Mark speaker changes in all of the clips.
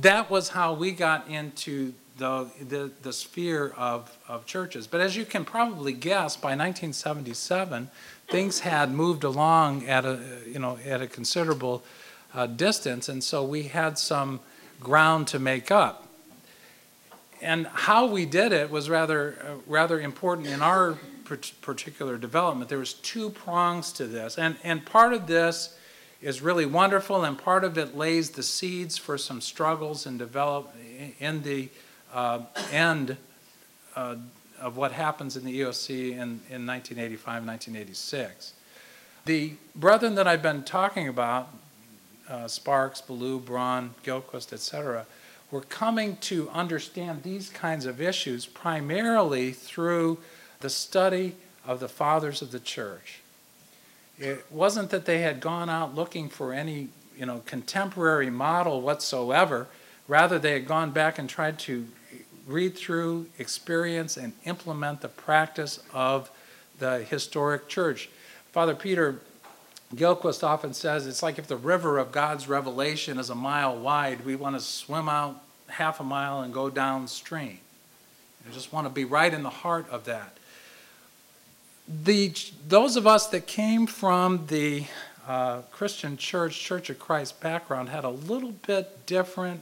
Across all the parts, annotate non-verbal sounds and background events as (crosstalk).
Speaker 1: that was how we got into the, the, the sphere of, of churches. But as you can probably guess, by 1977, things had moved along at a, you know, at a considerable uh, distance, and so we had some ground to make up. And how we did it was rather, uh, rather important in our particular development. There was two prongs to this, and, and part of this is really wonderful, and part of it lays the seeds for some struggles and develop in the uh, end uh, of what happens in the EOC in, in 1985, 1986. The brethren that I've been talking about, uh, Sparks, Ballew, Braun, Gillquist, etc., were coming to understand these kinds of issues primarily through the study of the fathers of the church. It wasn't that they had gone out looking for any, you know, contemporary model whatsoever. Rather, they had gone back and tried to read through, experience, and implement the practice of the historic church. Father Peter Gillquist often says it's like if the river of God's revelation is a mile wide, we want to swim out half a mile and go downstream. We just want to be right in the heart of that the, those of us that came from the uh, Christian church, Church of Christ background had a little bit different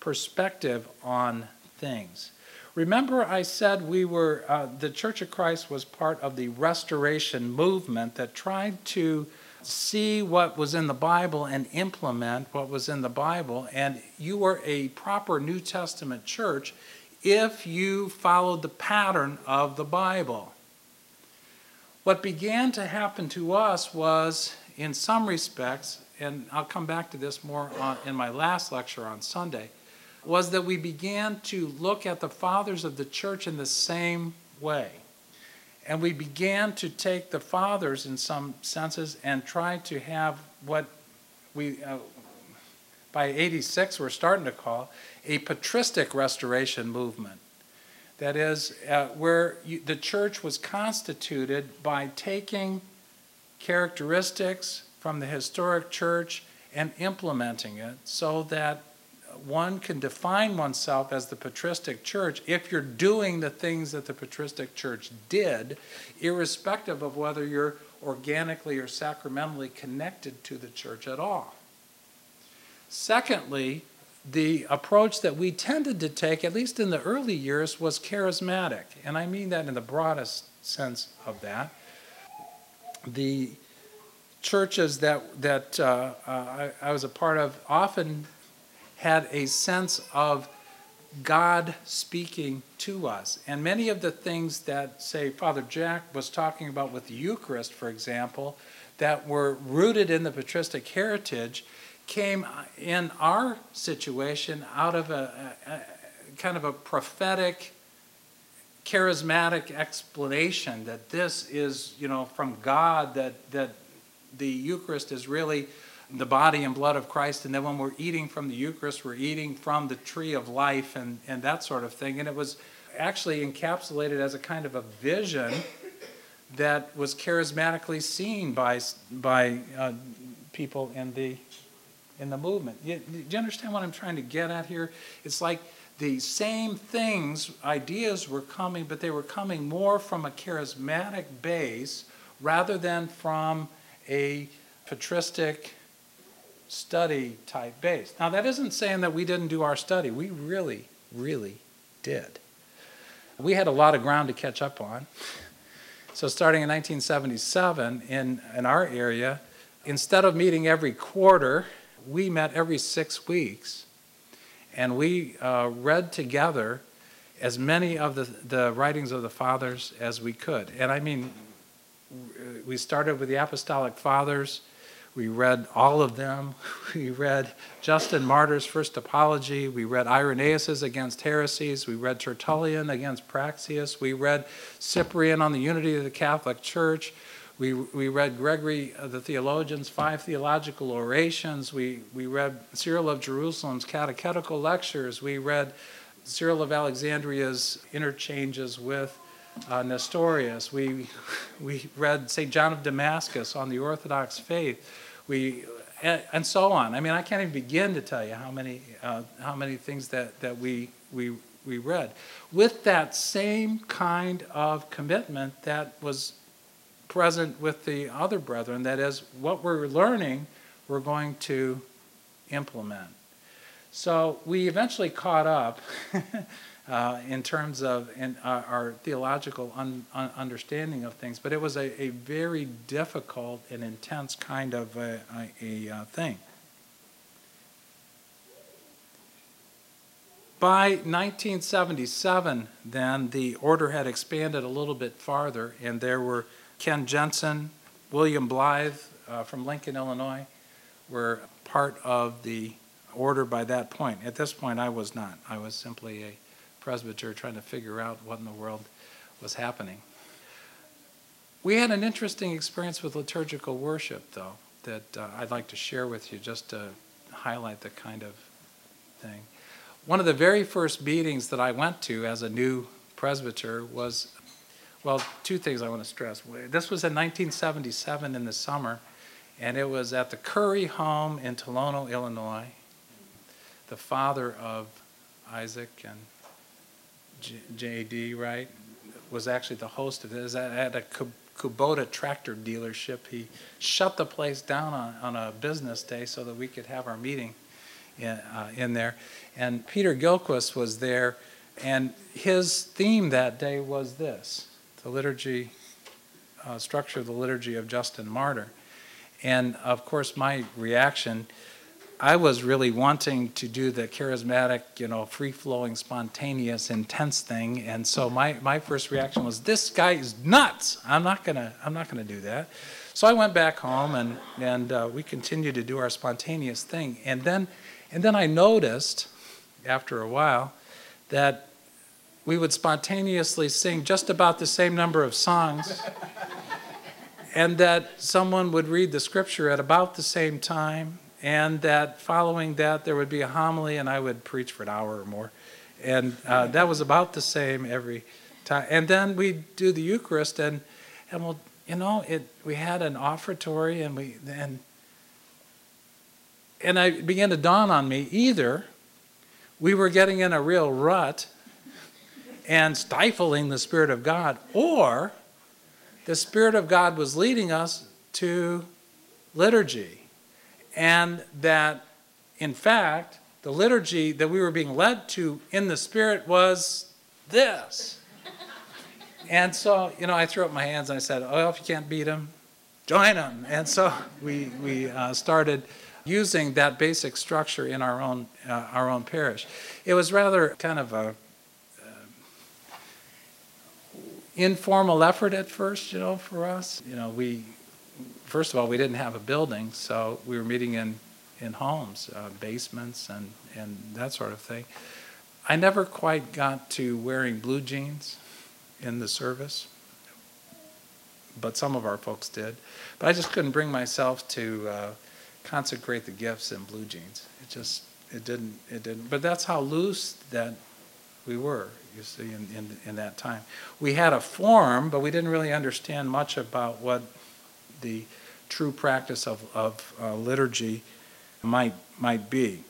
Speaker 1: perspective on things. Remember, I said we were, uh, the Church of Christ was part of the restoration movement that tried to see what was in the Bible and implement what was in the Bible. And you were a proper New Testament church if you followed the pattern of the Bible. What began to happen to us was, in some respects, and I'll come back to this more on, in my last lecture on Sunday, was that we began to look at the fathers of the church in the same way. And we began to take the fathers in some senses and try to have what we, uh, by 86, we're starting to call a patristic restoration movement. That is, uh, where you, the church was constituted by taking characteristics from the historic church and implementing it so that one can define oneself as the patristic church if you're doing the things that the patristic church did, irrespective of whether you're organically or sacramentally connected to the church at all. Secondly, the approach that we tended to take, at least in the early years, was charismatic. And I mean that in the broadest sense of that. The churches that, that uh, uh, I, I was a part of often had a sense of God speaking to us. And many of the things that, say, Father Jack was talking about with the Eucharist, for example, that were rooted in the patristic heritage came in our situation out of a, a, a kind of a prophetic charismatic explanation that this is you know from god that that the eucharist is really the body and blood of christ and then when we're eating from the eucharist we're eating from the tree of life and and that sort of thing. And it was actually encapsulated as a kind of a vision that was charismatically seen by by uh, people in the in the movement. You, do you understand what I'm trying to get at here? It's like the same things, ideas were coming, but they were coming more from a charismatic base rather than from a patristic study type base. Now, that isn't saying that we didn't do our study. We really, really did. We had a lot of ground to catch up on. So, starting in 1977 in, in our area, instead of meeting every quarter, we met every six weeks and we uh, read together as many of the, the writings of the fathers as we could. And I mean, we started with the Apostolic Fathers. We read all of them. (laughs) We read Justin Martyr's First Apology. We read Irenaeus's Against Heresies. We read Tertullian against Praxeas. We read Cyprian on the Unity of the Catholic Church. We, we read Gregory uh, the theologian's five theological orations. We, we read Cyril of Jerusalem's catechetical lectures. We read Cyril of Alexandria's interchanges with uh, Nestorius. We, (laughs) we read St. John of Damascus on the Orthodox faith. We and, and so on. I mean, I can't even begin to tell you how many, uh, how many things that, that we, we, we read. With that same kind of commitment that was present with the other brethren, that is, what we're learning, we're going to implement. So we eventually caught up (laughs) uh, in terms of in, uh, our theological un, un, understanding of things, but it was a, a very difficult and intense kind of a, a, a thing. By 1977, then, the order had expanded a little bit farther, and there were Ken Jensen, William Blythe uh, from Lincoln, Illinois, were part of the order by that point. At this point, I was not. I was simply a presbyter trying to figure out what in the world was happening. We had an interesting experience with liturgical worship, though, that uh, I'd like to share with you just to highlight the kind of thing. One of the very first meetings that I went to as a new presbyter was, well, two things I want to stress. This was in 1977 in the summer, and it was at the Curry home in Tolono, Illinois. The father of Isaac and JD, right, was actually the host of this at a Kubota tractor dealership. He shut the place down on, on a business day so that we could have our meeting in, uh, in there. And Peter Gillquist was there, and his theme that day was this the liturgy, uh, structure of the liturgy of Justin Martyr. And of course, my reaction I was really wanting to do the charismatic, you know, free flowing, spontaneous, intense thing. And so my, my first reaction was, this guy is nuts. I'm not gonna, I'm not gonna do that. So I went back home and, and uh, we continued to do our spontaneous thing. And then, and then I noticed after a while that we would spontaneously sing just about the same number of songs. and that someone would read the scripture at about the same time and that following that there would be a homily and I would preach for an hour or more. And uh, that was about the same every time. And then we'd do the Eucharist and, and well, you know, it, we had an offertory and we, and, and I began to dawn on me either we were getting in a real rut and stifling the Spirit of God, or the Spirit of God was leading us to liturgy and that, in fact, the liturgy that we were being led to in the Spirit was this. and so, you know, I threw up my hands and I said, Oh, if you can't beat them, join them. And so we, we uh, started using that basic structure in our own, uh, our own parish. It was rather kind of a uh, informal effort at first, you know, for us. You know, we first of all, we didn't have a building, so we were meeting in, in homes, uh, basements, and, and that sort of thing. I never quite got to wearing blue jeans in the service, but some of our folks did. But I just couldn't bring myself to uh, consecrate the gifts in blue jeans. It just, it didn't, it didn't. But that's how loose that we were, you see, in, in, in that time. We had a form, but we didn't really understand much about what the true practice of, of uh, liturgy might, might be.